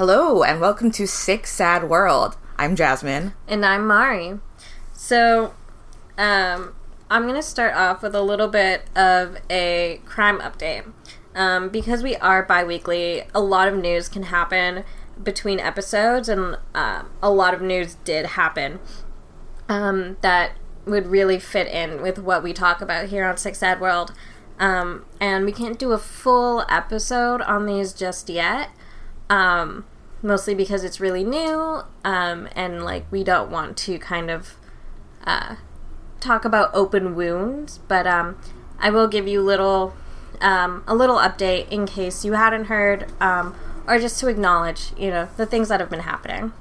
Hello, and welcome to Sick Sad World. I'm Jasmine. And I'm Mari. So, um, I'm going to start off with a little bit of a crime update. Um, because we are bi weekly, a lot of news can happen between episodes, and uh, a lot of news did happen um, that would really fit in with what we talk about here on Sick Sad World. Um, and we can't do a full episode on these just yet. Um, mostly because it's really new, um, and like we don't want to kind of uh, talk about open wounds. But um, I will give you little um, a little update in case you hadn't heard, um, or just to acknowledge, you know, the things that have been happening.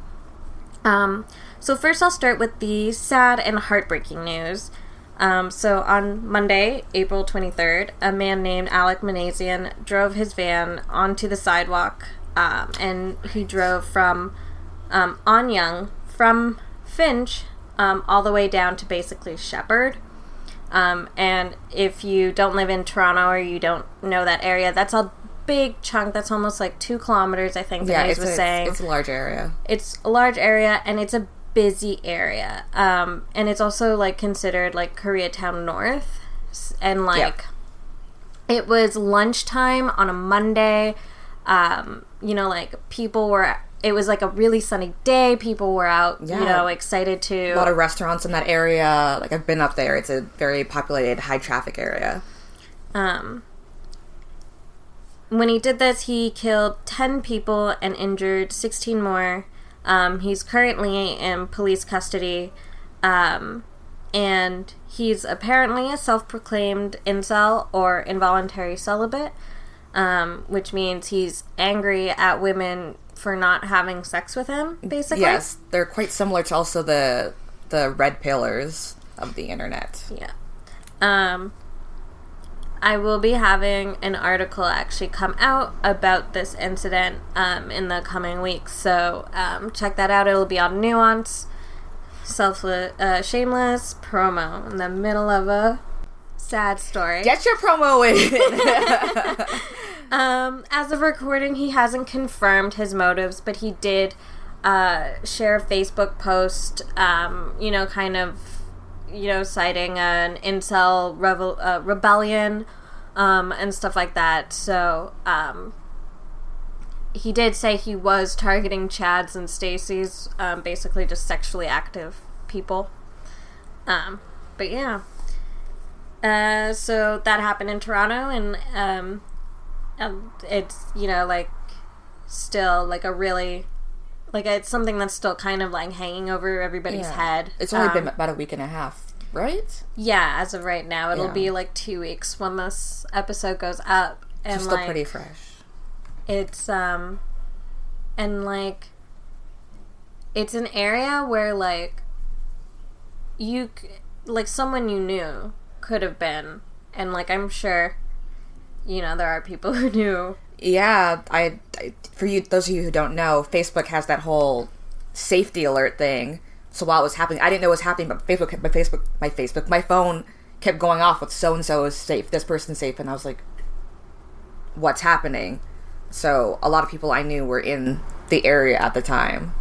Um, so first, I'll start with the sad and heartbreaking news. Um, so on Monday, April 23rd, a man named Alek Minassian drove his van onto the sidewalk um, and he drove from um, Anyang from Finch um, all the way down to basically Sheppard. Um, and if you don't live in Toronto or you don't know that area, that's a big chunk. That's almost like two kilometers, I think. Yeah, it's was a, saying it's a large area. it's a large area and it's a busy area um, and it's also like considered like koreatown north and like it was lunchtime on a monday um, you know like people were it was like a really sunny day people were out Yeah. you know excited to A lot of restaurants in that area. Like I've been up there. It's a very populated, high traffic area. Um, when he did this, he killed 10 people and injured 16 more. Um, he's currently in police custody. Um, and he's apparently a self proclaimed incel or involuntary celibate, um, which means he's angry at women for not having sex with him, basically. Yes, they're quite similar to also the the red pillers of the internet. Yeah. Um, I will be having an article actually come out about this incident um, in the coming weeks. So um, check that out. It'll be on Nuance. Self uh, shameless promo in the middle of a sad story. Get your promo in. Um, as of recording, he hasn't confirmed his motives, but he did uh, share a Facebook post, um, you know, kind of, you know, citing an incel revel- uh, rebellion um, and stuff like that. So, um, he did say he was targeting Chad's and Stacy's, um, basically just sexually active people. Um, but yeah. Uh, so that happened in Toronto, and um, um, it's you know like still like a really like it's something that's still kind of like hanging over everybody's Yeah. head. It's only Um, been about a week and a half, right? yeah, as of right now, it'll Yeah. be like two weeks when this episode goes up, and still like pretty fresh. it's um and like it's an area where like you like someone you knew could have been and like i'm sure you know there are people who knew Yeah, I, I for you those of you who don't know, Facebook has that whole safety alert thing. So while it was happening, I didn't know it was happening, but Facebook, kept- my Facebook, my Facebook, my phone kept going off with so and so is safe, this person's safe, and I was like, "What's happening?" So a lot of people I knew were in the area at the time.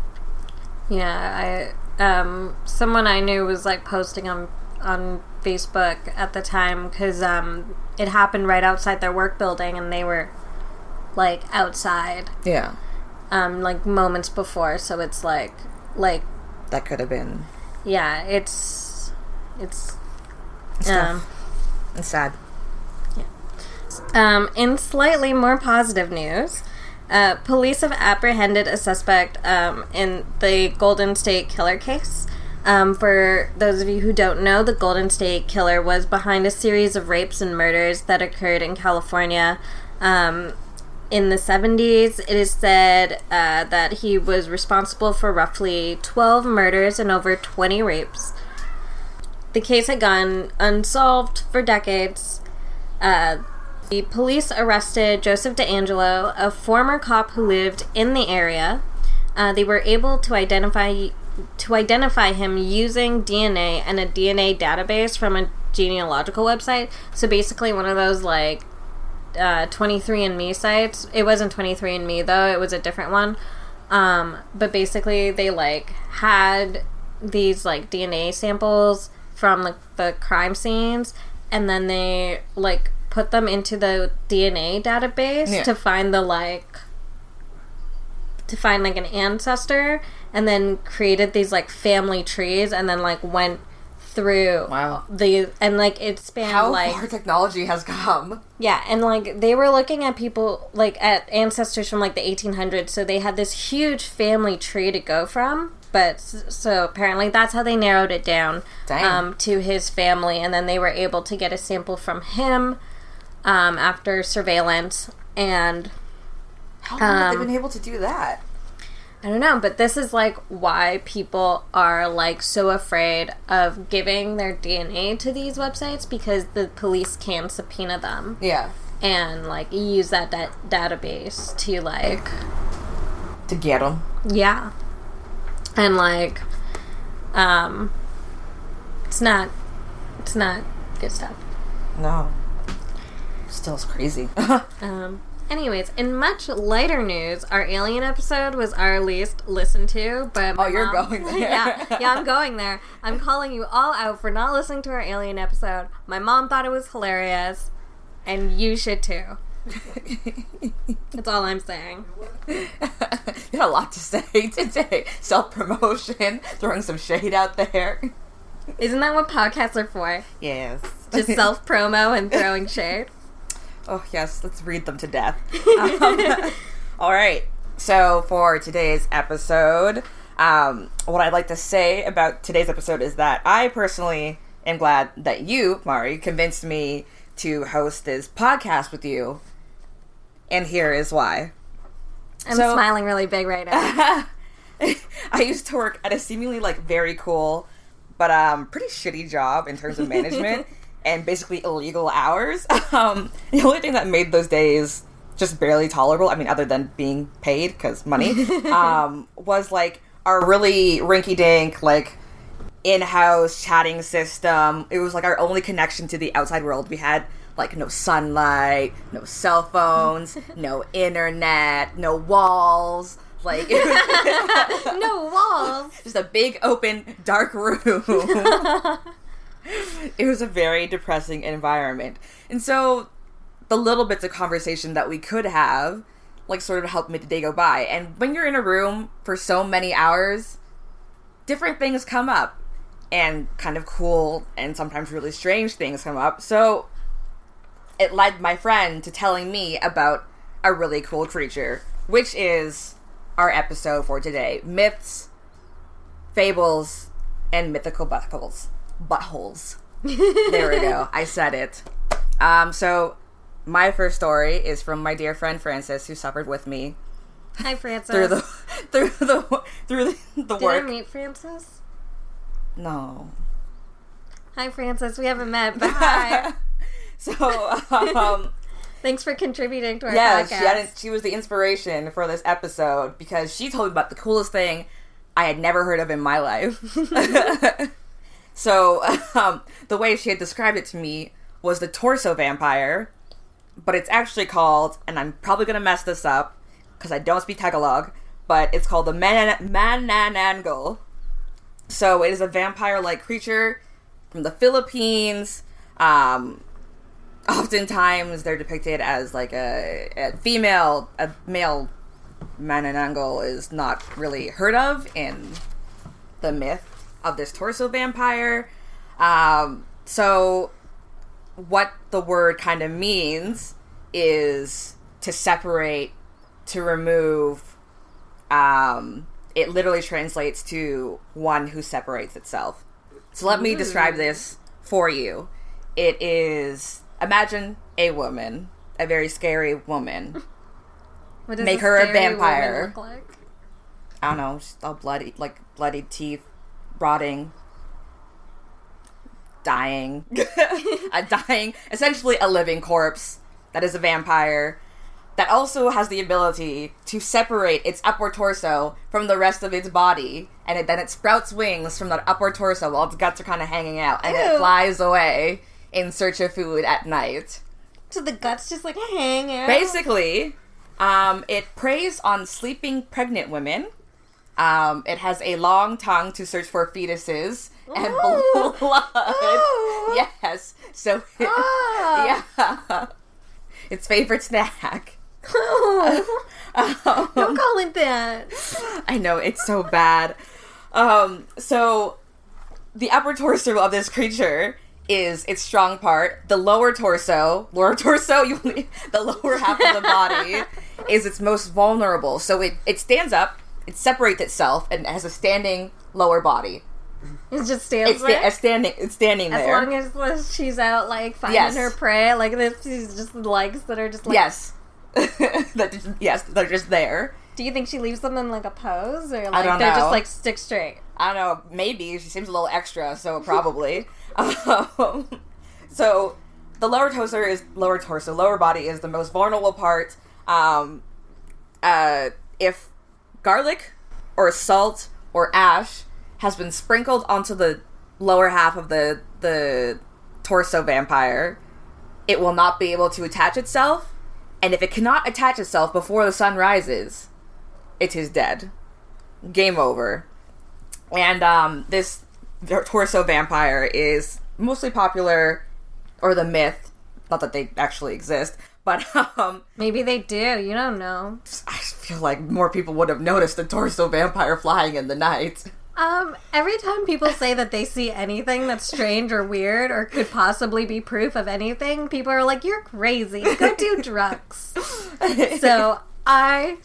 yeah i um someone i knew was like posting on on facebook at the time because um it happened right outside their work building and they were like outside. Yeah, um like moments before so it's like like that could have been. Yeah it's it's it's um, and sad. um in slightly more positive news uh, police have apprehended a suspect um, in the Golden State Killer case. Um, for those of you who don't know, the Golden State Killer was behind a series of rapes and murders that occurred in California um, in the 70s. It is said uh, that he was responsible for roughly 12 murders and over 20 rapes. The case had gone unsolved for decades. Uh, the police arrested Joseph DeAngelo, a former cop who lived in the area. Uh, they were able to identify to identify him using DNA and a DNA database from a genealogical website. So basically, one of those like uh, 23andMe sites. It wasn't 23andMe though; it was a different one. Um, but basically, they like had these like DNA samples from like the crime scenes, and then they like put them into the DNA database Yeah. to find the like to find like an ancestor, and then created these like family trees, and then like went through Wow. the and like it spanned How like far technology has come. yeah, and like they were looking at people like at ancestors from like the 1800s, so they had this huge family tree to go from. But so apparently that's how they narrowed it down um, to his family, and then they were able to get a sample from him um, after surveillance. And How long have they Um, been able to do that? I don't know, but this is like why people are like so afraid of giving their DNA to these websites because the police can subpoena them. Yeah. and like use that da- database to like To get them. yeah and like um it's not it's not good stuff No. Still is crazy. um anyways in much lighter news our alien episode was our least listened to but my Oh, you're mom- going there. yeah yeah i'm going there i'm calling you all out for not listening to our alien episode my mom thought it was hilarious and you should too that's all i'm saying you had a lot to say today. Self promotion, throwing some shade out there. isn't that what podcasts are for Yes. just self promo and throwing shade. Oh, yes, let's read them to death. Um, all right. So, for today's episode, um, what I'd like to say about today's episode is that I personally am glad that you, Mari, convinced me to host this podcast with you. And here is why. I'm So- smiling really big right now. I used to work at a seemingly like very cool, but um, pretty shitty job in terms of management and basically illegal hours. Um, the only thing that made those days just barely tolerable, I mean, other than being paid because money, um, was like our really rinky dink like in-house chatting system. It was like our only connection to the outside world. We had like no sunlight, no cell phones, no internet, no walls. Like no walls. just a big open dark room. it was a very depressing environment. And so the little bits of conversation that we could have like sort of helped make the day go by. And when you're in a room for so many hours, different things come up and kind of cool and sometimes really strange things come up. So it led my friend to telling me about a really cool creature, which is our episode for today myths, fables, and mythical buttholes. Buttholes. There we go. I said it. Um, so, my first story is from my dear friend Francis, who suffered with me Hi, Francis. through the through the through the, the Did work. I meet Francis? no. Hi, Francis. We haven't met, but hi. so, um, Thanks for contributing to our yes, podcast. she, she was the inspiration for this episode because she told me about the coolest thing I had never heard of in my life. So, um, the way she had described it to me was the torso vampire, but it's actually called, and I'm probably going to mess this up because I don't speak Tagalog, but it's called the Man- Manananggal. So, it is a vampire like creature from the Philippines. Um, oftentimes they're depicted as like a, a female, a male Manananggal is not really heard of in the myth of this torso vampire. Um, so, what the word kind of means is to separate, to remove. Um, it literally translates to one who separates itself. So let me describe this for you. It is imagine a woman, a very scary woman. What does make her a vampire. Like? I don't know, all bloody, like bloodied teeth, rotting, dying, a dying, essentially a living corpse that is a vampire that also has the ability to separate its upper torso from the rest of its body, and it, then it sprouts wings from that upper torso while its guts are kind of hanging out, and it flies away in search of food at night. So the guts just like hang out. Basically, Um, it preys on sleeping pregnant women. Um, it has a long tongue to search for fetuses and Ooh. blood. Ooh. Yes. So, Ah. yeah. Its favorite snack. Don't call it that. I know it's so bad. Um, so the upper torso of this creature is its strong part. The lower torso, lower torso, you the lower half of the body is its most vulnerable. So it it stands up, it separates itself, and has a standing lower body. It just stands It's, there. it's standing. It's standing as there. As long as she's out, like finding Yes. her prey, like this is just legs that are just like. yes. that just, yes, they're just there. Do you think she leaves them in like a pose, or like they're know. just like stick straight? I don't know. Maybe she seems a little extra, so probably. um, so the lower torso is lower torso, lower body is the most vulnerable part. Um, uh, if garlic or salt or ash has been sprinkled onto the lower half of the the torso vampire, it will not be able to attach itself. And if it cannot attach itself before the sun rises, it is dead. Game over. And um, this torso vampire is mostly popular, or the myth, not that they actually exist, but um, Maybe they do. You don't know. I feel like more people would have noticed the torso vampire flying in the night. Um, every time people say that they see anything that's strange or weird or could possibly be proof of anything, people are like, "You're crazy. Go do drugs." So I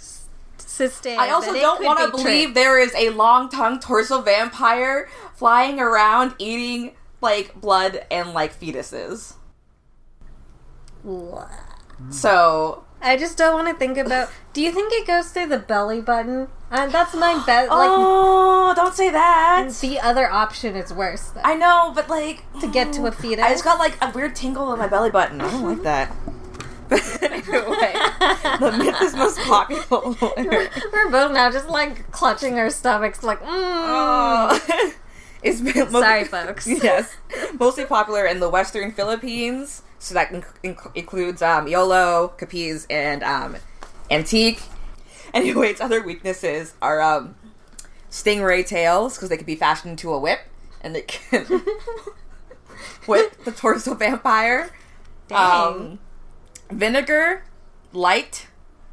sustain. I also don't want to be believe there is a long tongued torso vampire flying around eating like blood and like fetuses. So I just don't want to think about. Do you think it goes through the belly button? Uh, that's my bet. Like oh, don't say that. the other option is worse. Though, I know, but like to get to a fetus. I just got like a weird tingle in my belly button. I don't like that. But anyway, the myth is most popular. We're both now just like clutching our stomachs, like, mm. Oh. it's been most- Sorry, folks. yes, mostly popular in the Western Philippines. So that inc- inc- includes um, Iloilo, Capiz, and um, Antique. Anyway, its other weaknesses are um, stingray tails because they can be fashioned into a whip, and it can whip the torso vampire. Dang. Um, vinegar, light,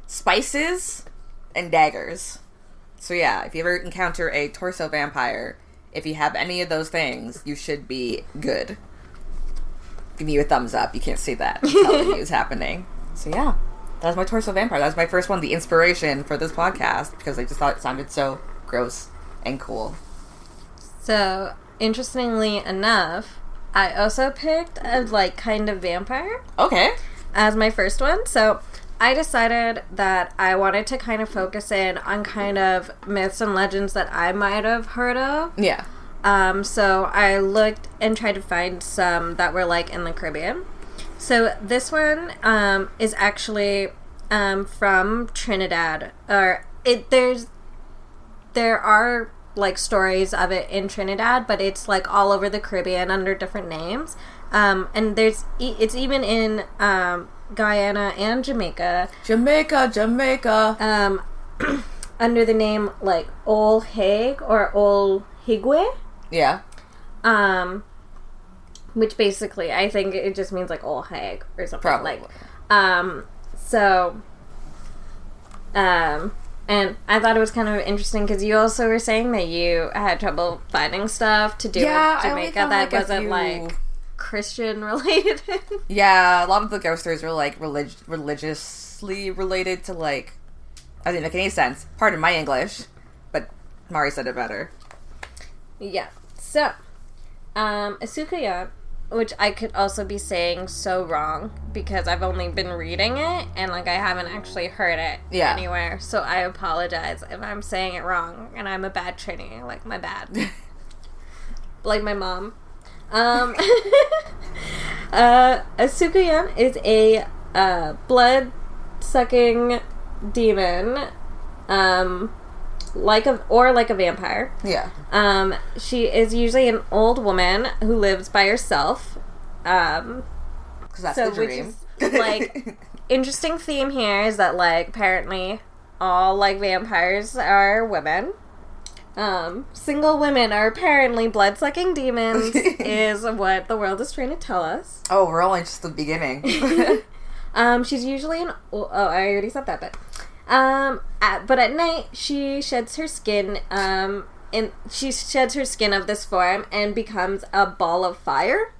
spices, and daggers. So yeah, if you ever encounter a torso vampire, if you have any of those things, you should be good. Give me a thumbs up. You can't see that. I'm telling you it's happening. So yeah, that was my torso vampire. That was my first one, the inspiration for this podcast because I just thought it sounded so gross and cool. So, interestingly enough, I also picked a like kind of vampire Okay. as my first one. So, I decided that I wanted to kind of focus in on kind of myths and legends that I might have heard of. Yeah. Um, so I looked and tried to find some that were like in the Caribbean. So this one um, is actually um, from Trinidad, or it there's there are like stories of it in Trinidad, but it's like all over the Caribbean under different names. Um, and there's it's even in um, Guyana and Jamaica Jamaica, Jamaica. um, under the name like Ole Higue or Ole Higue Yeah. um which basically i think it just means like old hag or something Probably. like um so um and i thought it was kind of interesting because you also were saying that you had trouble finding stuff to do Yeah, with jamaica that like wasn't few- like christian related Yeah, a lot of the ghost stories were like relig- religiously related to like. I didn't make any sense. Pardon my English, but Mari said it better. yeah so um a soucouyant which i could also be saying so wrong because i've only been reading it and like i haven't actually heard it Yeah. anywhere. So i apologize if i'm saying it wrong and i'm a bad trini like my bad. Like my mom. Um uh is a uh blood sucking demon. Um like a or like a vampire Yeah. um, she is usually an old woman who lives by herself. Um, Because that's so the which dream. is like interesting theme here is that like apparently all like vampires are women. Um, single women are apparently blood sucking demons, is what the world is trying to tell us. Oh, we're only just the beginning. Um, she's usually an. Oh, I already said that bit. Um, at, but at night she sheds her skin. Um, and she sheds her skin of this form and becomes a ball of fire.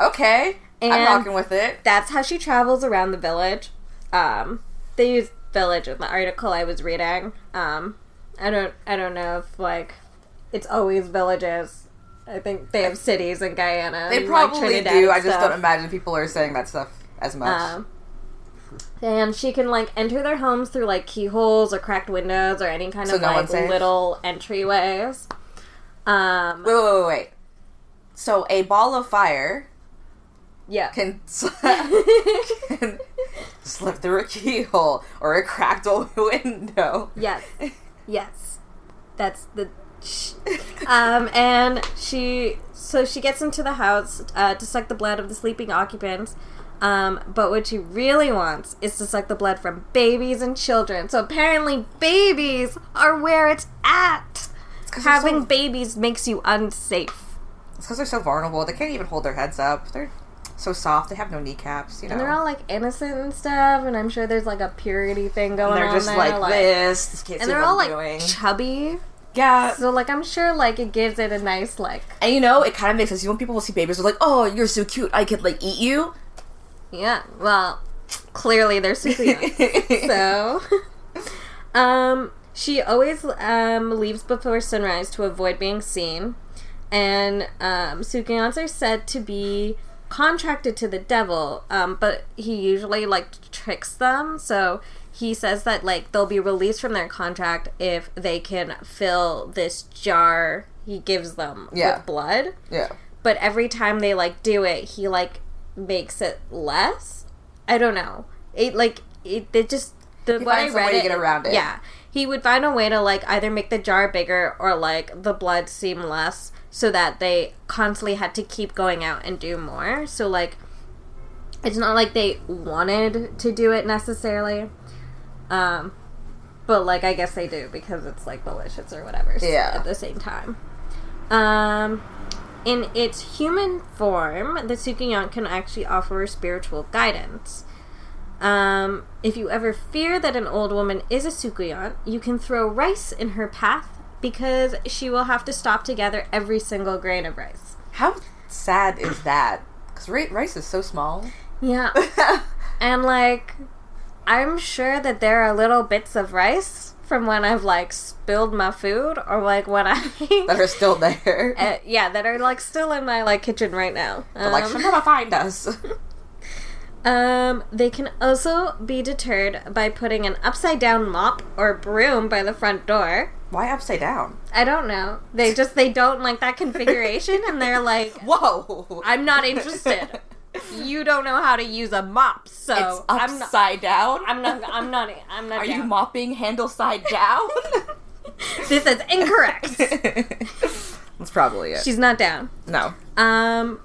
okay. I'm rocking with it. That's how she travels around the village. Um, they use village in the article I was reading. Um, I don't. I don't know if like it's always villages. I think they have cities in Guyana. They and, like, probably Trinidad do. I just don't imagine people are saying that stuff as much. Um, and she can like enter their homes through like keyholes or cracked windows or any kind So of no like little entryways. Um, wait, wait, wait, wait. So a ball of fire yeah. can, can slip through a keyhole or a cracked old window. yes. Yes. That's the. um, and she so she gets into the house uh, to suck the blood of the sleeping occupants. Um, but what she really wants is to suck the blood from babies and children. So apparently, babies are where it's at. they're Having so- babies makes you unsafe. It's because they're so vulnerable. They can't even hold their heads up. They're so soft. They have no kneecaps. You know. And they're all like innocent and stuff, and I'm sure there's like a purity thing going And they're on just there, like, this. This can't and they're all like doing. chubby. Yeah. So like I'm sure like it gives it a nice like And you know, it kind of makes sense. You know, when people will see babies, they're like, "Oh, you're so cute. I could like eat you." Yeah. Well, clearly they're super young. so, um, she always um leaves before sunrise to avoid being seen, and um, Soucouyants are said to be contracted to the devil, um, but he usually like tricks them. So he says that like they'll be released from their contract if they can fill this jar he gives them Yeah. with blood. yeah. But every time they like do it, he like makes it less. I don't know. It like it, it just the He what I read way to get around it. Yeah, he would find a way to like either make the jar bigger or like the blood seem less, so that they constantly had to keep going out and do more. So like, it's not like they wanted to do it necessarily, um, but like I guess they do because it's like malicious or whatever. s- Yeah. At the same time, um, in its human form, the Soucouyant can actually offer spiritual guidance. Um, if you ever fear that an old woman is a Soucouyant, you can throw rice in her path because she will have to stop to gather every single grain of rice. How sad is that? Because rice is so small. Yeah. and like, I'm sure that there are little bits of rice from when I've like spilled my food or like when I. that are still there. Uh, yeah, that are like still in my like kitchen right now. like, Um, she'll never find us. Um, they can also be deterred by putting an upside down mop or broom by the front door. Why upside down? I don't know. They just they don't like that configuration and they're like Whoa! I'm not interested. You don't know how to use a mop, so it's I'm not upside down. I'm not I'm not I'm not Are you mopping handle side down? This is incorrect. That's probably it. She's not down. no. Um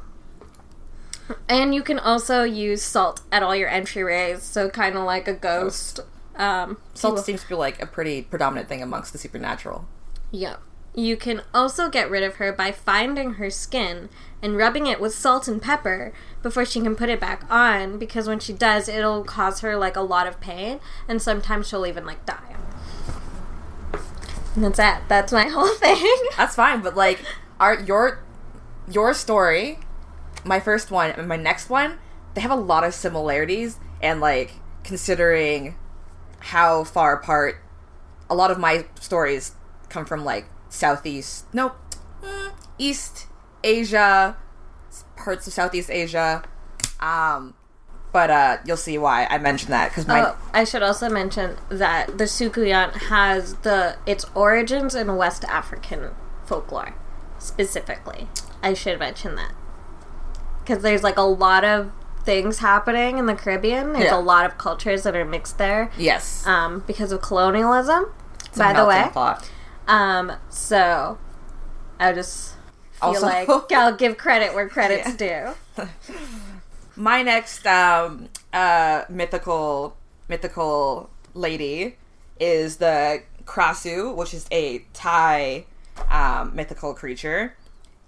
and you can also use salt at all your entryways, so kind of like a ghost. Um, Salt seems to be like a pretty predominant thing amongst the supernatural. Yeah. You can also get rid of her by finding her skin and rubbing it with salt and pepper before she can put it back on because when she does, it'll cause her like a lot of pain and sometimes she'll even like die. And that's that. That's my whole thing. That's fine, but like, our your your story, my first one and my next one, they have a lot of similarities, and like considering how far apart a lot of my stories come from, like Southeast, no, mm, East Asia, parts of Southeast Asia. Um, but uh, you'll see why I mentioned that because my Oh, I should also mention that the Soucouyant has the its origins in West African folklore, specifically. I should mention that because there's like a lot of things happening in the Caribbean. There's Yeah. a lot of cultures that are mixed there yes, um, because of colonialism. It's by the way, um, so I just feel Also- like I'll give credit where credit's due. my next um uh, mythical mythical lady is the Krasu, which is a Thai um, mythical creature,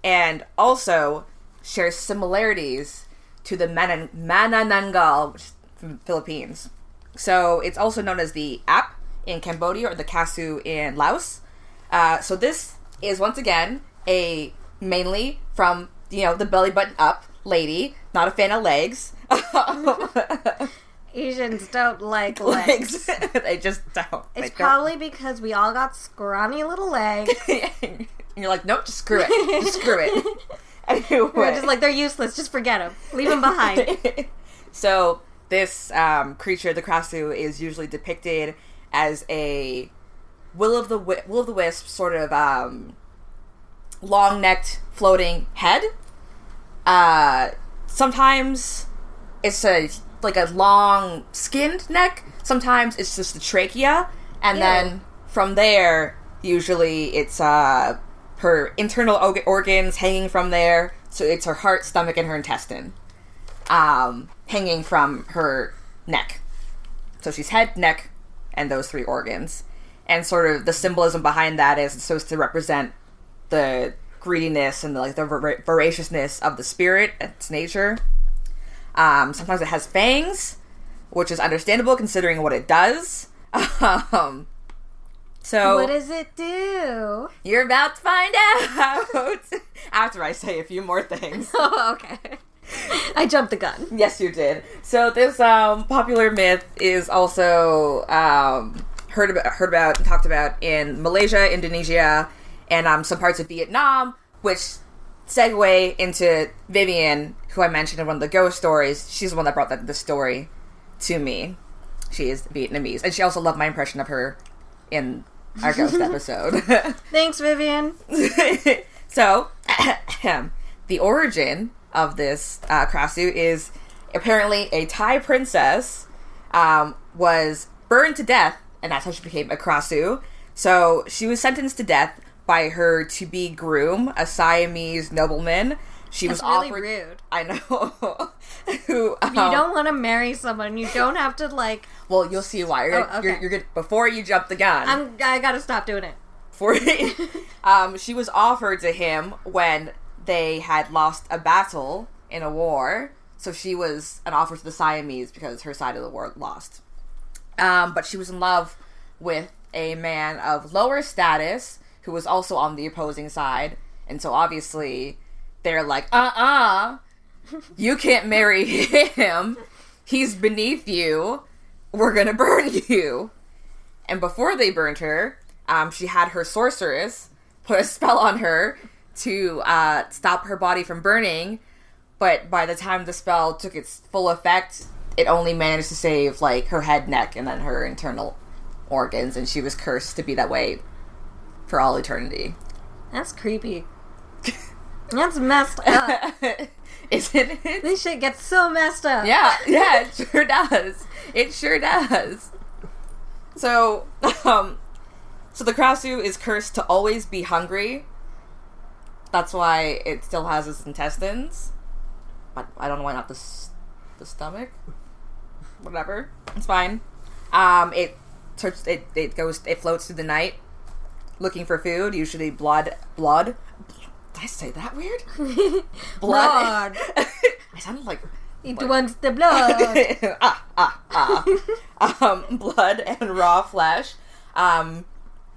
and also shares similarities to the Manan- the Philippines. So it's also known as the Ap in Cambodia or the Kasu in Laos. Uh, so this is once again a mainly from you know the belly button up lady, not a fan of legs. Asians don't like legs. legs. they just don't. They It's don't. probably because we all got scrawny little legs. and you're like, nope, just screw it. Just screw it. Anyway. We're just like they're useless. Just forget them. Leave them behind. so this um, creature, the Krasu, is usually depicted as a will of the will of the wisp, sort of um, long necked, floating head. Uh, sometimes it's a like a long skinned neck. Sometimes it's just the trachea, and Ew. then from there, usually it's uh her internal org- organs hanging from there. So it's her heart, stomach, and her intestine, um, hanging from her neck. So she's head, neck, and those three organs. And sort of the symbolism behind that is it's supposed to represent the greediness and the, like the vor- voraciousness of the spirit, its nature. Um, sometimes it has fangs, which is understandable considering what it does. um, so What does it do? you're about to find out after I say a few more things. Oh, okay. I jumped the gun. Yes, you did. So this um, popular myth is also um, heard about, heard about and talked about in Malaysia, Indonesia, and um, some parts of Vietnam, which segue into Vivian, who I mentioned in one of the ghost stories. She's the one that brought that the story to me. She is Vietnamese, and she also loved my impression of her in our ghost episode. Thanks, Vivian. so, the origin of this uh, Krasu is apparently a Thai princess um, was burned to death, and that's how she became a Krasu. So she was sentenced to death by her to-be groom, a Siamese nobleman. She That's was really offered. rude. I know. Who If you don't want to marry someone, you don't have to like. Well, you'll see why. You're, Oh, okay. you're, you're good. Before you jump the gun, I'm. I gotta stop doing it. for um, she was offered to him when they had lost a battle in a war. So she was an offer to the Siamese because her side of the war lost. Um, but she was in love with a man of lower status who was also on the opposing side, and so obviously they're like, uh uh you can't marry him. He's beneath you. We're gonna burn you. And before they burned her, um, she had her sorceress put a spell on her to uh, stop her body from burning. But by the time the spell took its full effect, it only managed to save like her head, neck, and then her internal organs, and she was cursed to be that way for all eternity. That's creepy. That's messed up. Isn't it? this shit gets so messed up. Yeah, yeah, it sure does. It sure does. So, um, so the Krasu is cursed to always be hungry. That's why it still has its intestines. But I don't know why not the s- the stomach. Whatever, it's fine. Um, it it it goes it floats through the night, looking for food. Usually blood, blood. Did I say that weird? Blood. I sounded like It wants the blood. ah, ah, ah. um, blood and raw flesh, um,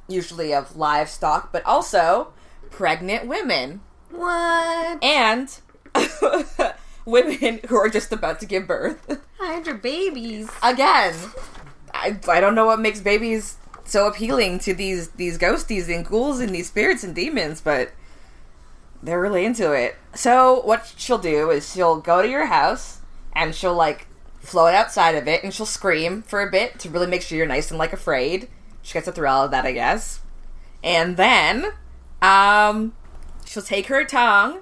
usually of livestock, but also pregnant women what? and women who are just about to give birth. Hide your babies. Again, I, I don't know what makes babies so appealing to these these ghosties and ghouls and these spirits and demons, but they're really into it. So what she'll do is she'll go to your house and she'll like float outside of it and she'll scream for a bit to really make sure you're nice and like afraid. She gets a thrill out of that, I guess. And then, um, she'll take her tongue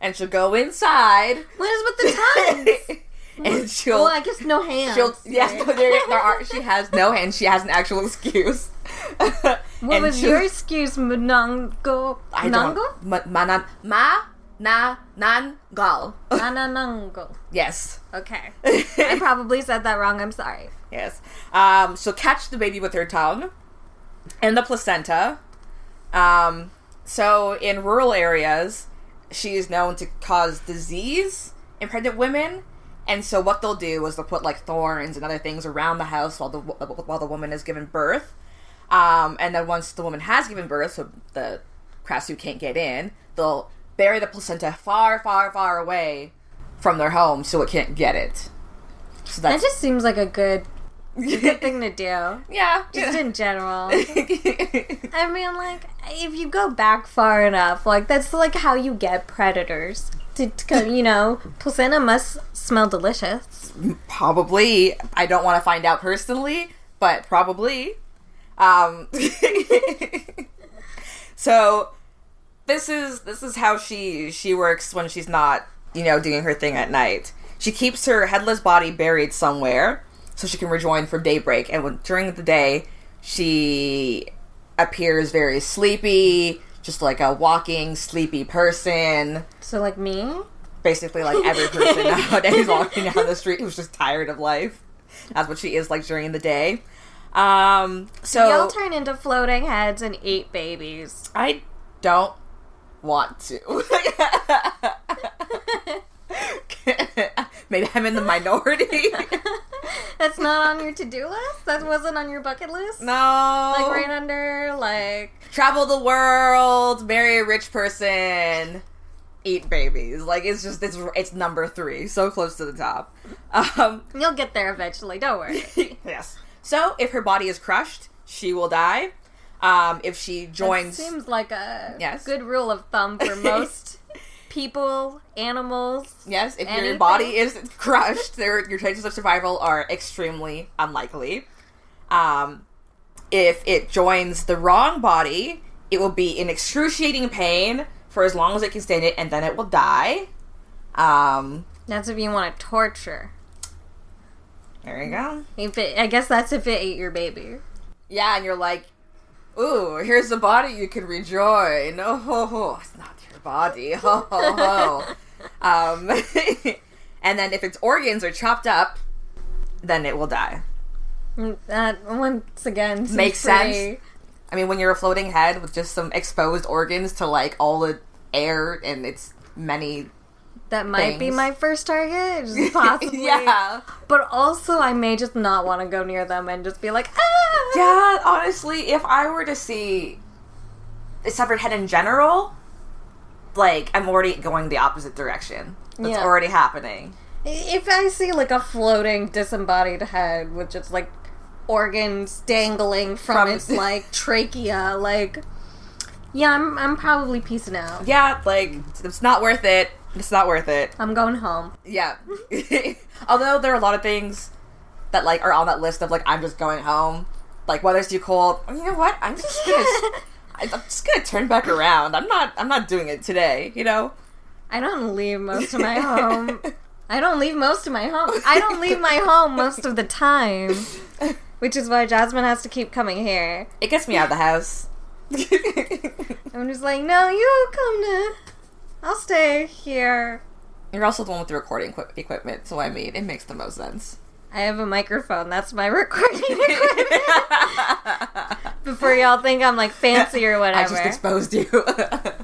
and she'll go inside What is with the tongues? and she'll well, I guess no hands. She'll yes, no, there, there are. She has no hands. She has an actual excuse. What And was your excuse, Munango? I Munango? don't. Ma, manan, ma na nan gal. Nananango. yes. Okay. I probably said that wrong. I'm sorry. Yes. Um, she'll catch the baby with her tongue and the placenta. Um, so in rural areas, she is known to cause disease in pregnant women. And so what they'll do is they'll put like thorns and other things around the house while the while the woman is giving birth. Um, and then once the woman has given birth, so the Krasu can't get in, they'll bury the placenta far, far, far away from their home so it can't get it. So That just seems like a good, good thing to do. yeah. Just in general. I mean, like, if you go back far enough, like, that's like how you get predators. To, to you know, placenta must smell delicious. probably. I don't want to find out personally, but probably. Um, so this is this is how she she works when she's not you know doing her thing at night. She keeps her headless body buried somewhere so she can rejoin for daybreak. And when, during the day, she appears very sleepy, just like a walking sleepy person. So, like me? basically like every person nowadays walking down the street who's just tired of life. That's what she is like during the day. Um, so You'll turn into floating heads and eat babies. I don't want to. Maybe I'm in the minority. That's not on your to do list? That wasn't on your bucket list? no, Like, right under, like, travel the world, marry a rich person, eat babies. Like it's just it's it's number three, so close to the top. Um, you'll get there eventually, don't worry. yes. So if her body is crushed, she will die. Um, if she That joins, seems like a Yes. good rule of thumb for most people, animals. yes, if your body is crushed, there your chances of survival are extremely unlikely. Um, if it joins the wrong body, it will be in excruciating pain for as long as it can stand it, and then it will die. Um, That's if you want to torture. there you go. If it, I guess that's if it ate your baby. Yeah, and you're like, ooh, here's the body you can rejoin. Oh, ho, ho. it's not your body. Ho, ho, ho. um, and then if its organs are chopped up, then it will die. Mm, That once again Makes pretty- sense. I mean, when you're a floating head with just some exposed organs to like all the air and its many. That might be my first target, possibly. yeah. But also, I may just not want to go near them and just be like, ah. Yeah, honestly, if I were to see a severed head in general, like, I'm already going the opposite direction. That's Yeah. already happening. If I see like a floating disembodied head with just like organs dangling from, From- its like trachea, like yeah, I'm I'm probably peacing out. Yeah, like, it's not worth it. It's not worth it. I'm going home. Yeah. Although there are a lot of things that, like, are on that list of, like, I'm just going home. Like, weather's too cold. Oh, you know what? I'm just gonna. I'm just gonna turn back around. I'm not. I'm not doing it today. You know. I don't leave most of my home. I don't leave most of my home. I don't leave my home most of the time, which is why Jasmine has to keep coming here. It gets me out of the house. I'm just like, no, you come to. I'll stay here. You're also the one with the recording equi- equipment, so I mean, it makes the most sense. I have a microphone. That's my recording equipment. Before y'all think I'm like fancy or whatever. I just exposed you.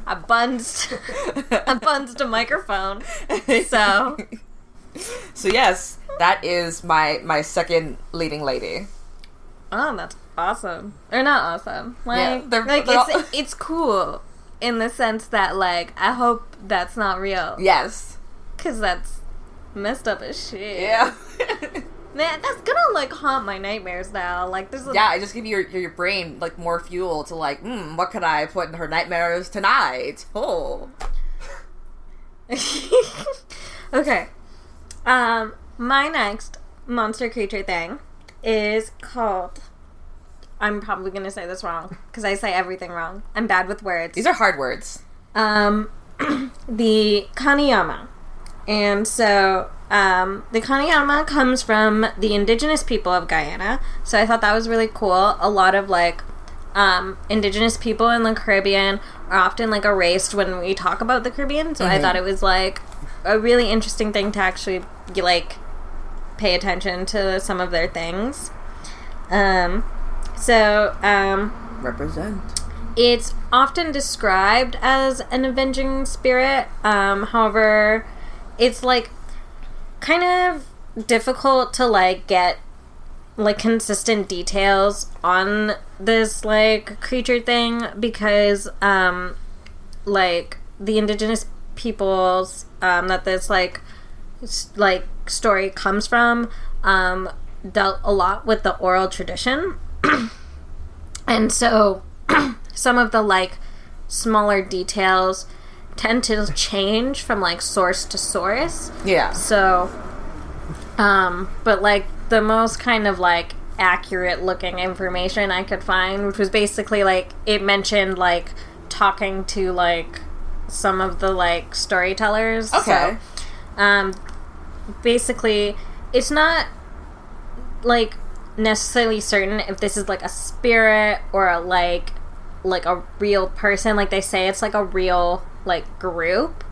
I bunsed, I bunsed a microphone. So so yes, that is my my second leading lady. Oh, that's awesome. Or not awesome. Like, Yeah, they're- like they're it's all- it's cool in the sense that like I hope that's not real Yes. because that's messed up as shit. Yeah. man, that's gonna like haunt my nightmares now. Like there's a yeah, I just give your your brain like more fuel to like, hmm, what could I put in her nightmares tonight? Oh. okay. Um, my next monster creature thing is called. I'm probably gonna say this wrong because I say everything wrong. I'm bad with words. These are hard words. um, the Kanaima. And so, um, the Kanaima comes from the indigenous people of Guyana. So I thought that was really cool. A lot of like um, indigenous people in the Caribbean are often like erased when we talk about the Caribbean. So I Mhm. thought it was like a really interesting thing to actually like pay attention to some of their things. Um, so um, Represent. it's often described as an avenging spirit. Um, however, it's like kind of difficult to like get like consistent details on this like creature thing because um like the indigenous peoples um that this like s- like story comes from um dealt a lot with the oral tradition and so some of the like smaller details tend to change from like source to source Yeah. so um but like the most kind of like accurate looking information i could find which was basically like it mentioned like talking to like some of the like storytellers Okay. so, um basically it's not like necessarily certain if this is like a spirit or a like like a real person like they say it's like a real like group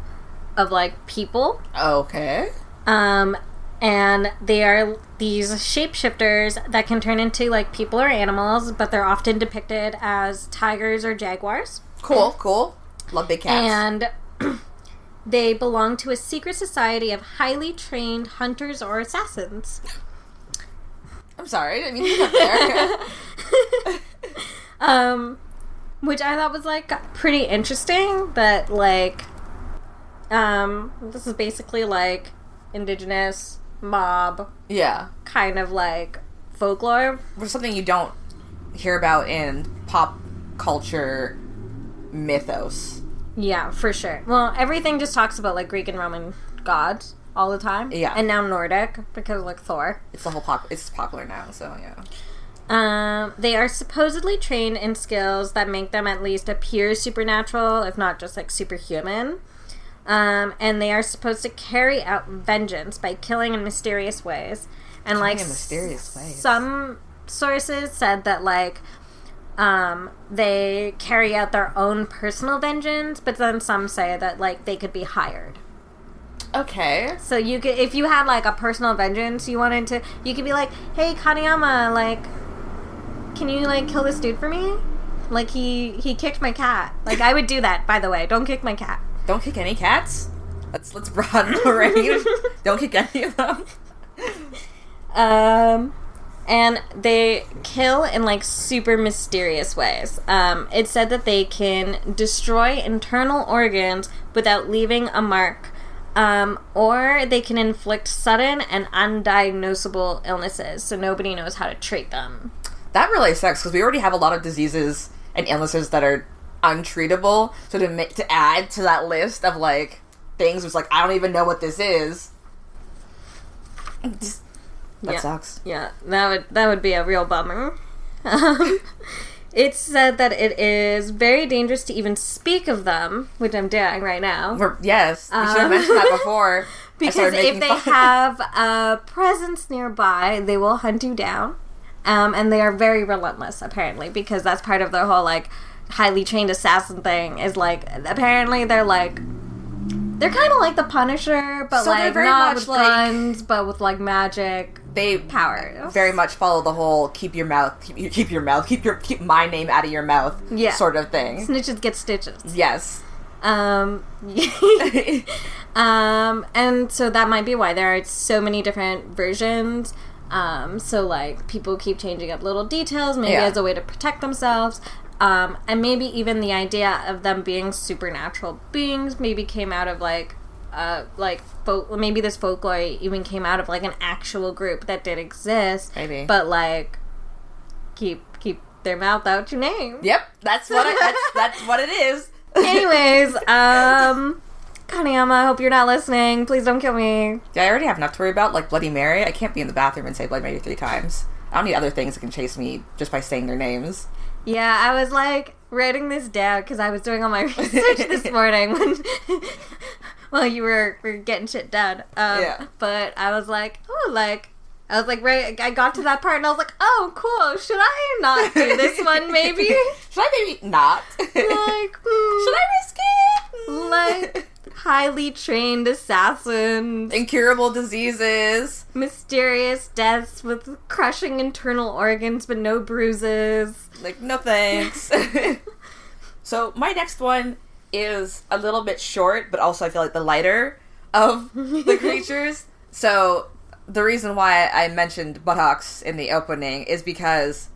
of like people Okay. um and they are these shapeshifters that can turn into like people or animals but they're often depicted as tigers or jaguars Cool. Cool. Love big cats. and they belong to a secret society of highly trained hunters or assassins I'm sorry. I didn't mean to there. um, which I thought was like pretty interesting. but like, um, this is basically like indigenous mob yeah. kind of like folklore. For something you don't hear about in pop culture mythos. Yeah, for sure. Well, everything just talks about like Greek and Roman gods all the time. Yeah. and now Nordic because like Thor. It's the whole pop. It's popular now. So yeah. Um, they are supposedly trained in skills that make them at least appear supernatural, if not just like superhuman. Um, and they are supposed to carry out vengeance by killing in mysterious ways. And like in mysterious ways. some sources said that like um, they carry out their own personal vengeance, but then some say that like they could be hired. Okay. So you could, if you had like a personal vengeance you wanted to, you could be like, "Hey, Kanaima, like, can you like kill this dude for me? Like he he kicked my cat. Like I would do that. By the way, don't kick my cat. Don't kick any cats. Let's let's broaden the range. don't kick any of them. Um, and they kill in like super mysterious ways. Um, it's said that they can destroy internal organs without leaving a mark. Um, or they can inflict sudden and undiagnosable illnesses, so nobody knows how to treat them. That really sucks because we already have a lot of diseases and illnesses that are untreatable. So to make to add to that list of like things, was like I don't even know what this is. that Yeah. sucks. Yeah, that would that would be a real bummer. Um, it's said that it is very dangerous to even speak of them, which I'm doing right now. We're, yes, we should have Um, mentioned that before. Because if they fun. have a presence nearby, they will hunt you down. Um, and they are very relentless, apparently, because that's part of their whole like highly trained assassin thing. Is like apparently they're like they're kind of like the Punisher, but So like not with like- guns, but with like magic they power. very much follow the whole keep your mouth keep, keep your mouth keep your keep my name out of your mouth Yeah. sort of thing. Snitches get stitches. Yes. Um, um, and so that might be why there are so many different versions. Um, so like people keep changing up little details, maybe Yeah. as a way to protect themselves. Um, and maybe even the idea of them being supernatural beings maybe came out of like, uh, like folk. Maybe this folklore even came out of like an actual group that did exist. Maybe. but like, keep keep their mouth out your name. Yep, that's what I, that's that's what it is. Anyways, um, Kanaima, I hope you're not listening. Please don't kill me. Yeah, I already have enough to worry about, like Bloody Mary. I can't be in the bathroom and say Bloody Mary three times. I don't need other things that can chase me just by saying their names. Yeah, I was like writing this down because I was doing all my research this morning when while you were, were getting shit done. Um, Yeah. But I was like, oh, like I was like, right, I got to that part and I was like, oh, cool. Should I not do this one, maybe? Should I maybe not? like, Should hmm, I risk it? Like highly trained assassins, incurable diseases. mysterious deaths with crushing internal organs but no bruises. Like, no thanks. so, my next one is a little bit short, but also I feel like the lighter of the creatures. So, the reason why I mentioned buttocks in the opening is because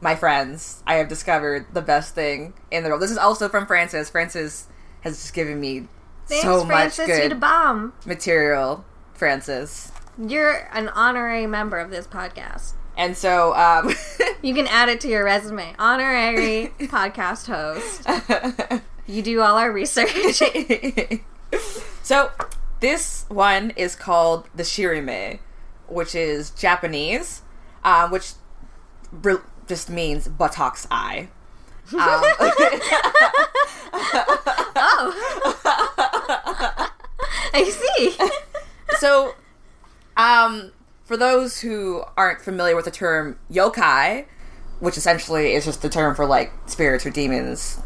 my friends, I have discovered the best thing in the world. This is also from Francis. Francis has just given me Thanks, so Francis, much good the bomb. material, Francis. You're an honorary member of this podcast. And so, um, You can add it to your resume. Honorary podcast host. You do all our research. so this one is called the shirime, which is Japanese, uh, which re- just means buttocks eye. Um, oh. I see. so, um, for those who aren't familiar with the term yokai, which essentially is just the term for like spirits or demons,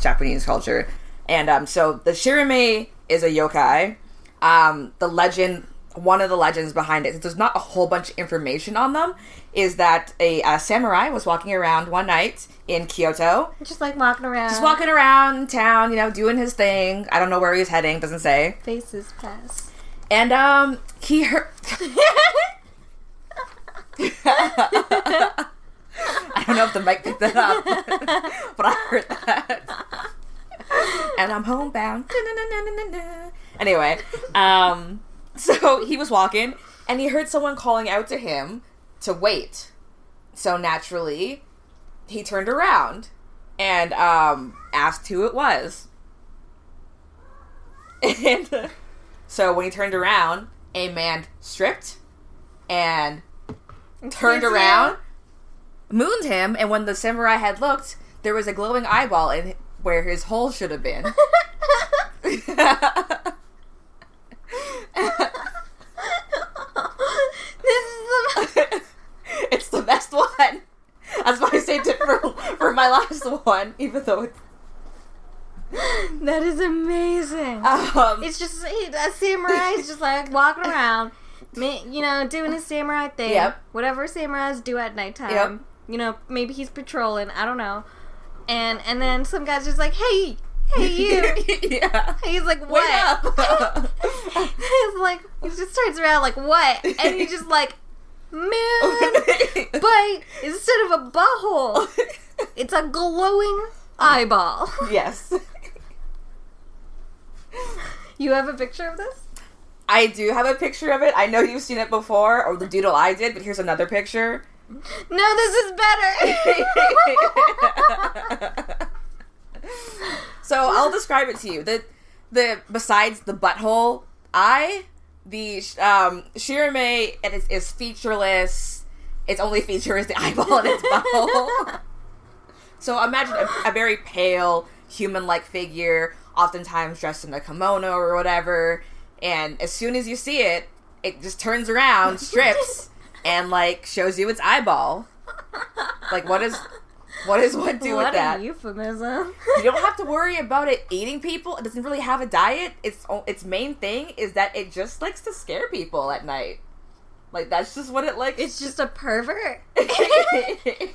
Japanese culture, and um, so the shirime is a yokai. Um, the legend, one of the legends behind it, there's not a whole bunch of information on them, is that a, uh samurai was walking around one night in Kyoto, Just like walking around. just walking around town, you know, doing his thing. I don't know where he was heading, doesn't say. Faces pass. And um, he heard. I don't know if the mic picked that up, but I heard that. And I'm homebound. Anyway, um, so he was walking and he heard someone calling out to him to wait. So naturally, he turned around and um, asked who it was. And uh, so when he turned around, a man stripped and turned around, mooned him, and when the samurai had looked, there was a glowing eyeball in where his hole should have been. this is the. it's the best one. That's why I saved it for, for my last one, even though it's. That is amazing. Um, It's just he, a samurai is just like walking around, you know, doing his samurai thing. Yep. Whatever samurais do at nighttime. Yep. You know, maybe he's patrolling. I don't know. And and then some guy's just like, hey, hey you. yeah. He's like, what? he's like, he just turns around like, what? And he's just like, man. But instead of a butthole, it's a glowing eyeball. yes. You have a picture of this? I do have a picture of it. I know you've seen it before, or the doodle I did, but here's another picture. No, this is better. So I'll describe it to you. The the besides the butthole eye, the um, shirime it is, is featureless. Its only feature is the eyeball in its butthole. so imagine a, a very pale human-like figure, oftentimes dressed in a kimono or whatever. And as soon as you see it, it just turns around, strips, and like shows you its eyeball. Like what is what does one do what with that? a euphemism. you don't have to worry about it eating people. It doesn't really have a diet. Its its main thing is that it just likes to scare people at night. Like that's just what it likes. It's just a pervert. it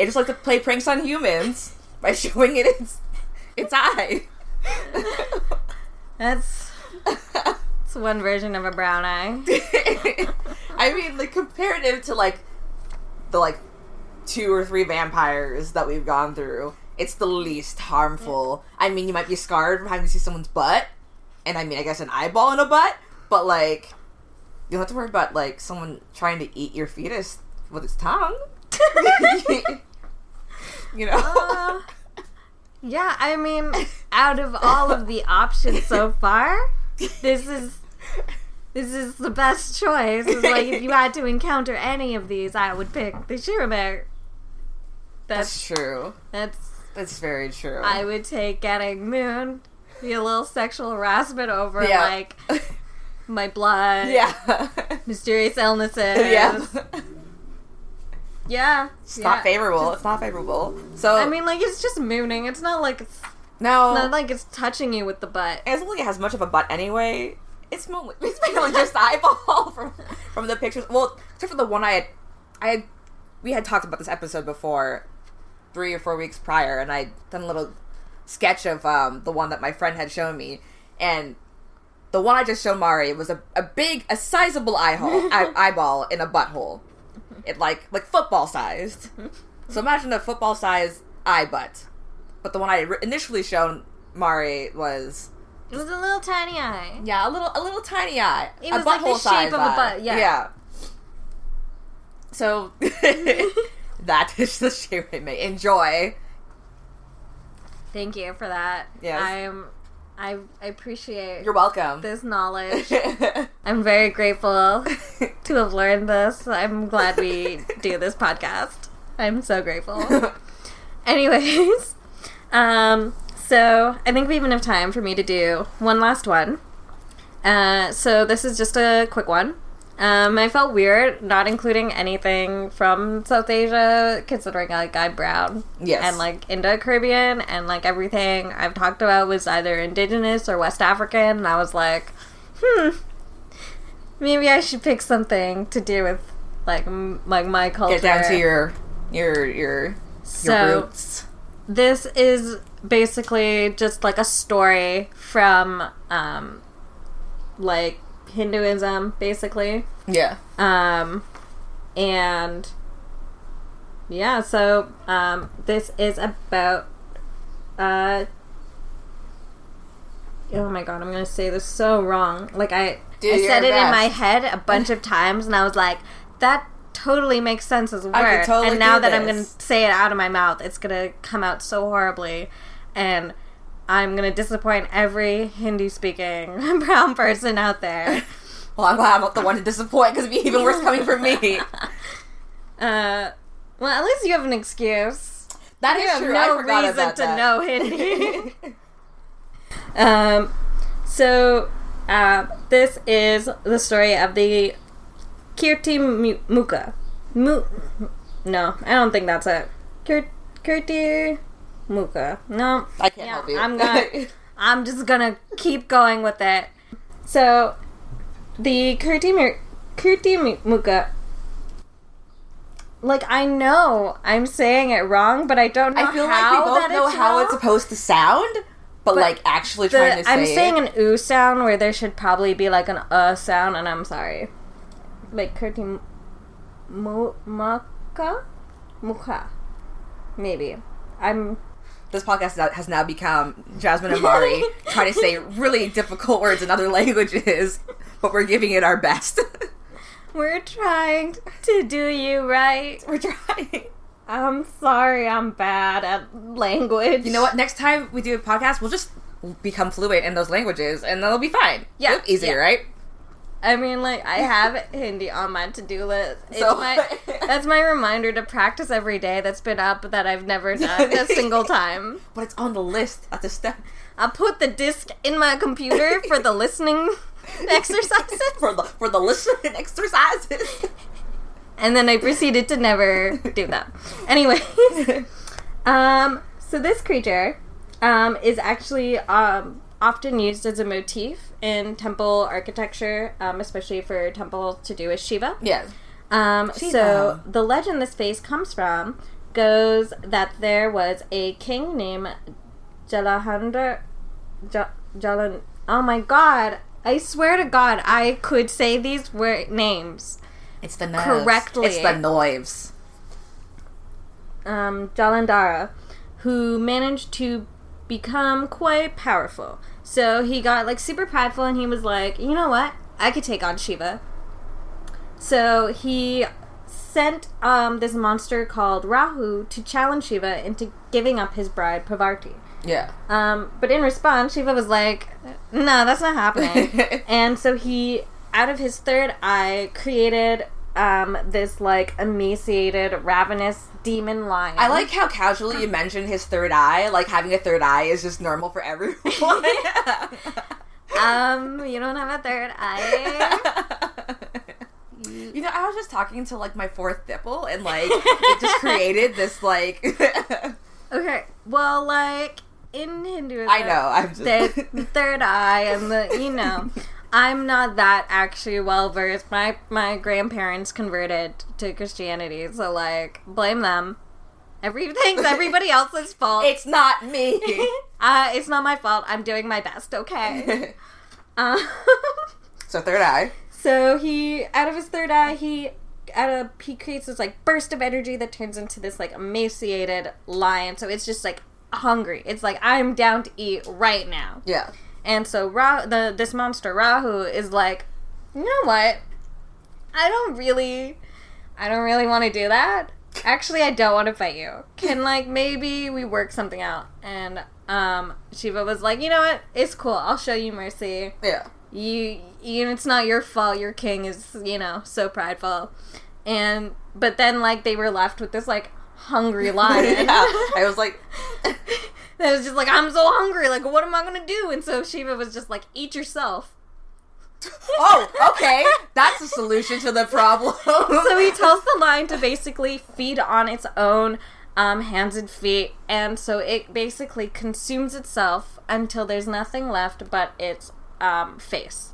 just likes to play pranks on humans by showing it its its eye. That's it's one version of a brown eye. I mean, like comparative to like the like two or three vampires that we've gone through, it's the least harmful. I mean, you might be scarred from having to see someone's butt, and I mean, I guess an eyeball in a butt, but like, you don't have to worry about like someone trying to eat your fetus with its tongue. you know. Uh, yeah, I mean, out of all of the options so far, this is this is the best choice. It's like if you had to encounter any of these, I would pick the Shirime. That's That's true. that's That's very true. I would take getting moon, be a little sexual harassment over Yeah. like my blood. Yeah. Mysterious illnesses. yeah. Yeah. It's yeah. not favorable. It's not favorable. So I mean, like it's just mooning. It's not like it's no, not like it's touching you with the butt. it doesn't like it has much of a butt anyway. It's mostly it's mainly just the eyeball from from the pictures. Well, except for the one I had, I had, we had talked about this episode before, three or four weeks prior, and I done a little sketch of um the one that my friend had shown me, and the one I just showed Mari was a, a big, a sizable eye hole, eye, eyeball in a butthole, it like like football sized. So imagine a football sized eye butt, but the one I initially shown Mari was It was a little tiny eye. yeah, a little, a little tiny eye. It a was like the shape of a eye. butt, yeah. Yeah. So that is the shape I made. Enjoy. Thank you for that. Yes. I'm. I, I appreciate You're welcome. this knowledge. I'm very grateful to have learned this. I'm glad we do this podcast. I'm so grateful. Anyways, um, so I think we even have time for me to do one last one. Uh, so this is just a quick one. Um, I felt weird not including anything from South Asia, considering like I'm brown Yes. and like Indo Caribbean, and like everything I've talked about was either indigenous or West African, and I was like, hmm, maybe I should pick something to do with like m- like my culture. Get down to your your your your so roots. this is basically just like a story from um like Hinduism basically Yeah. um and yeah so um this is about uh oh my god i'm gonna say this so wrong. Like i i said it in my head a bunch of times and i was like that totally makes sense as a word totally and now that i'm gonna say it out of my mouth it's gonna come out so horribly. And i'm gonna disappoint every hindi speaking brown person out there Well, I'm glad I'm not the one to disappoint because it'd be even worse coming from me. Uh, well, at least you have an excuse. That You is have true. no I forgot reason about to that. know Hindi. um, so uh, this is the story of the Kirti Mu- Muka. Mu- no, I don't think that's it. Kir- Kirti Muka. No, I can't Yeah, help you. I'm gonna. I'm just gonna keep going with it. So, the Kirti Mu- Kirti Mu- Muka. Like I know I'm saying it wrong, but I don't know I feel how like we both know it's how wrong. it's supposed to sound, but, But like actually The- trying to say I'm saying an oo sound where there should probably be like an uh sound, and I'm sorry. Like Kirti Mu- Muka? Muka. Maybe. I'm this podcast has now become Jasmine and Mari trying to say really difficult words in other languages, but we're giving it our best. We're trying to do you right. we're trying. I'm sorry, I'm bad at language. You know what? Next time we do a podcast, we'll just become fluent in those languages, and that'll be fine. Yeah, easier, yeah. right? I mean, like, I have Hindi on my to do list. It's So- my, that's my reminder to practice every day that's been up that I've never done a single time. But it's on the list at the step I put the disc in my computer for the listening exercises, for the for the listening exercises. and then I proceeded to never do that. Anyways, um, so this creature um, is actually um, often used as a motif in temple architecture, um, especially for temples to do with Shiva. yeah. Um, Shiva. so the legend this face comes from goes that there was a king named Jalahandra. Ja, Jalan. Oh my god! I swear to God, I could say these word names. It's the nerves. Correctly. It's the noives. Um, Jalandhara, who managed to become quite powerful. So he got like super prideful, and he was like, you know what? I could take on Shiva. So he sent um, this monster called Rahu to challenge Shiva into giving up his bride Pravarti. Yeah. Um, but in response, Shiva was like, "No, that's not happening." and so he, out of his third eye, created um, this like emaciated, ravenous demon lion. I like how casually you mentioned his third eye. Like having a third eye is just normal for everyone. um, you don't have a third eye. You know, I was just talking to like my fourth nipple, and like it just created this like. Okay, well, like in Hinduism, I know. I'm just. the the third eye and the you know, I'm not that actually well versed. My my grandparents converted to Christianity, so like blame them. Everything's everybody else's fault. it's not me. uh, it's not my fault. I'm doing my best. Okay. Um, so third eye. so he, out of his third eye, he out of he creates this like burst of energy that turns into this like emaciated lion. So it's just like hungry. It's like I'm down to eat right now. Yeah. And so Ra- the this monster Rahu is like, you know what? I don't really, I don't really want to do that. Actually, I don't want to fight you. Can like maybe we work something out? And um, Shiva was like, you know what? It's cool. I'll show you mercy. Yeah. You, you, it's not your fault. Your king is, you know, so prideful. And but then like they were left with this like hungry lion. yeah. I was like, That was just like, I'm so hungry. Like, what am I gonna do? And so Shiva was just like, eat yourself. oh, okay, that's a solution to the problem. So he tells the lion to basically feed on its own um, hands and feet, and so it basically consumes itself until there's nothing left but its um, face.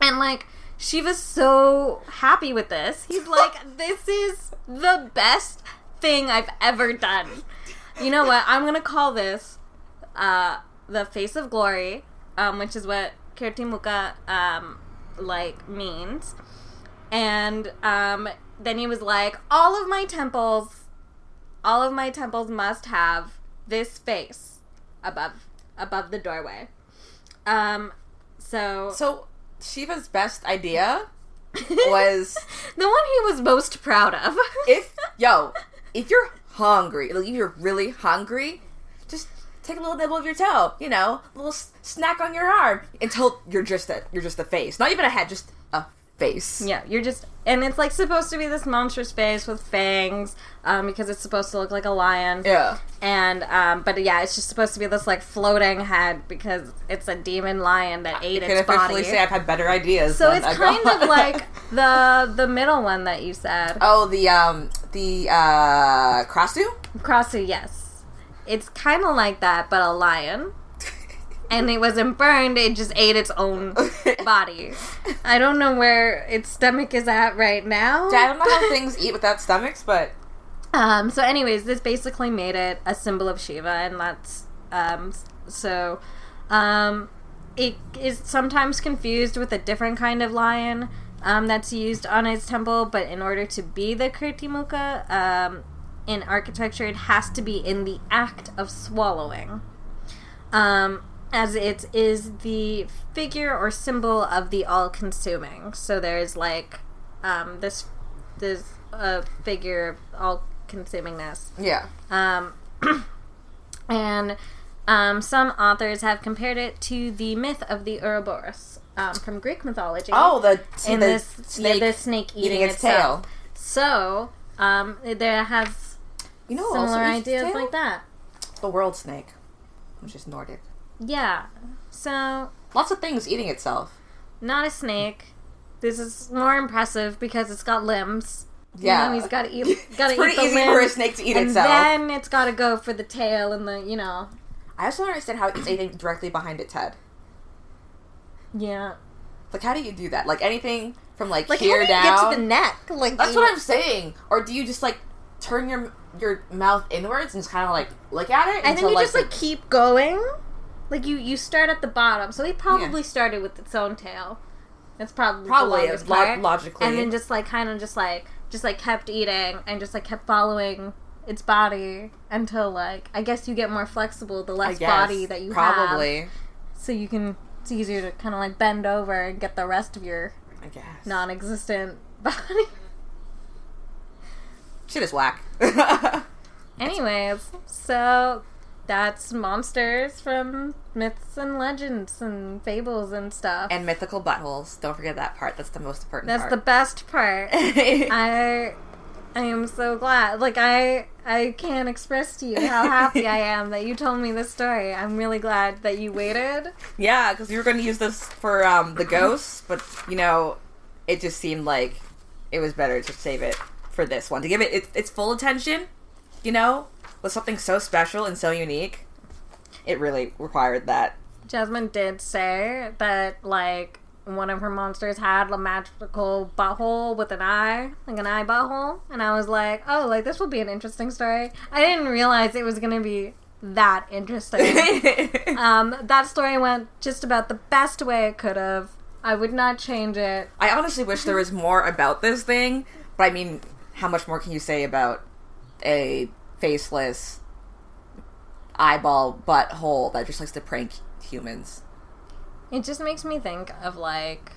And like, Shiva's so happy with this. He's like, this is the best thing I've ever done. You know what? I'm gonna call this uh, the face of glory, um, which is what Kirtimuka um, like means. And um, then he was like, all of my temples, all of my temples must have this face above above the doorway. Um, so so Shiva's best idea was the one he was most proud of. if yo, if you're hungry, like if you're really hungry, just take a little nibble of your toe. You know, a little s- snack on your arm until you're just a you're just a face, not even a head, just a face. Yeah, you're just, and it's like supposed to be this monstrous face with fangs, um, because it's supposed to look like a lion. Yeah. And um, but yeah, it's just supposed to be this like floating head because it's a demon lion that ate I can its officially body. say I've had better ideas. so than it's I've kind got. of like the the middle one that you said, oh the um the uh Krasu. Crossu. Yes, it's kind of like that, but a lion. And it wasn't burned; it just ate its own body. I don't know where its stomach is at right now. I don't know how things eat without stomachs, but Um, so, anyways, this basically made it a symbol of Shiva, and that's um, so. Um, it is sometimes confused with a different kind of lion um, that's used on its temple, but in order to be the Kirtimuka um, in architecture, it has to be in the act of swallowing. Um, as it is the figure or symbol of the all-consuming. So there's like um, this this uh, figure of all-consumingness. yeah. Um, and um, some authors have compared it to the myth of the Ouroboros um, from Greek mythology. Oh, the and the this snake, yeah, the snake eating, eating its itself. tail. So um, there has You know, similar ideas like that. The world snake, which is Nordic. Yeah. So Lots of things eating itself. not a snake. This is more impressive because it's got limbs. You Yeah. know, he's got to eat. Got to It's pretty eat the easy for a snake to eat and itself. then it's got to go for the tail and the you know. I also don't understand how it's eating directly behind its head. Yeah. Like, how do you do that? Like anything from like, Like here how do you down. get to the neck? Like That's what I'm saying. Or do you just like turn your your mouth inwards and just kind of like look at it? And then you just the- like keep going. Like you you start at the bottom, so he probably started with its own tail. That's probably Probably, the lo- logically. and then just like kind of just like just like kept eating and just like kept following its body until like I guess you get more flexible the less body that you have, probably. so you can it's easier to kind of like bend over and get the rest of your I guess. non-existent body. Shit is whack. Anyways, so that's monsters from myths and legends and fables and stuff. and mythical buttholes. Don't forget that part. That's the most important that's the best part. I I am so glad. Like I I can't express to you how happy I am that you told me this story. I'm really glad that you waited. Yeah, because you were going to use this for um, the ghosts, but you know, it just seemed like it was better to save it for this one to give it its, its full attention. You know, with something so special and so unique, it really required that. Jasmine did say that like one of her monsters had a magical butthole with an eye, like an eye butthole, and I was like, oh, like this will be an interesting story. I didn't realize it was gonna be that interesting. um, that story went just about the best way it could have. I would not change it. I honestly wish there was more about this thing, but I mean, how much more can you say about a faceless eyeball butthole that just likes to prank humans? It just makes me think of like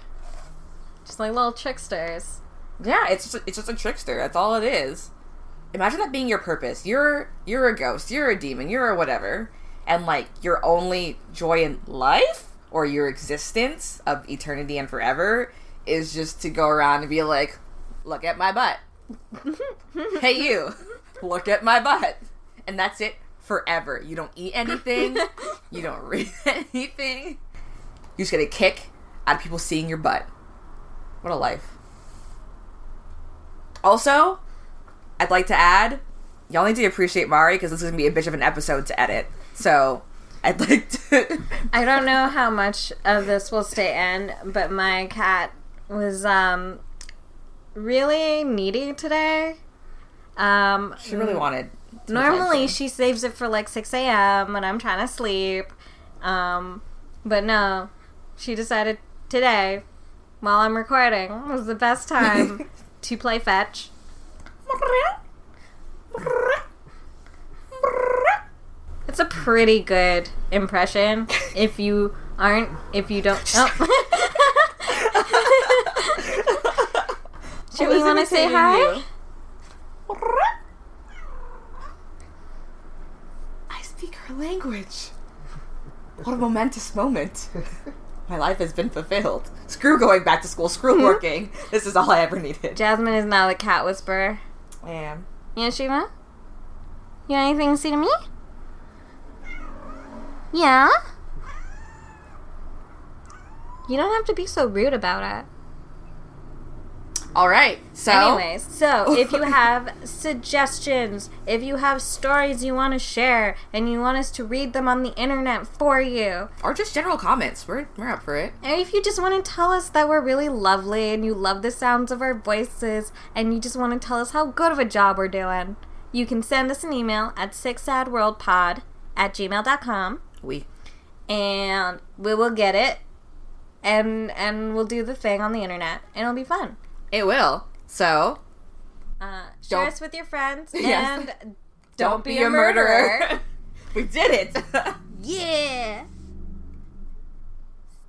just like little tricksters. Yeah, it's just, it's just a trickster. That's all it is. Imagine that being your purpose. You're you're a ghost. You're a demon. You're a whatever, and like your only joy in life or your existence of eternity and forever is just to go around and be like, "Look at my butt." hey, you. Look at my butt, and that's it forever. You don't eat anything. you don't read anything. You just get a kick out of people seeing your butt. What a life. Also, I'd like to add, y'all need to appreciate Mari because this is gonna be a bitch of an episode to edit. So I'd like to. I don't know how much of this will stay in, but my cat was um really needy today. Um, she really wanted. Normally, attention. she saves it for like six a.m. when I'm trying to sleep. Um, but no, she decided today, while I'm recording, was the best time to play fetch. It's a pretty good impression. If you aren't, if you don't. Oh. Should we want to say hi? I speak her language. What a momentous moment. My life has been fulfilled. Screw going back to school. Screw hmm? working. This is all I ever needed. Jasmine is now the cat whisperer. I am. Yeah, Shiva? You got anything to say to me? Yeah? You don't have to be so rude about it. All right. So, anyways, so if you have suggestions, if you have stories you want to share, and you want us to read them on the internet for you, or just general comments, we're we're up for it. And if you just want to tell us that we're really lovely and you love the sounds of our voices, and you just want to tell us how good of a job we're doing, you can send us an email at sixsadworldpod at gmail.com. We. And we will get it, and and we'll do the thing on the internet, and it'll be fun. It will. So, uh, share us with your friends yes. and don't, don't be, be, a murderer. murderer. we did it. yeah.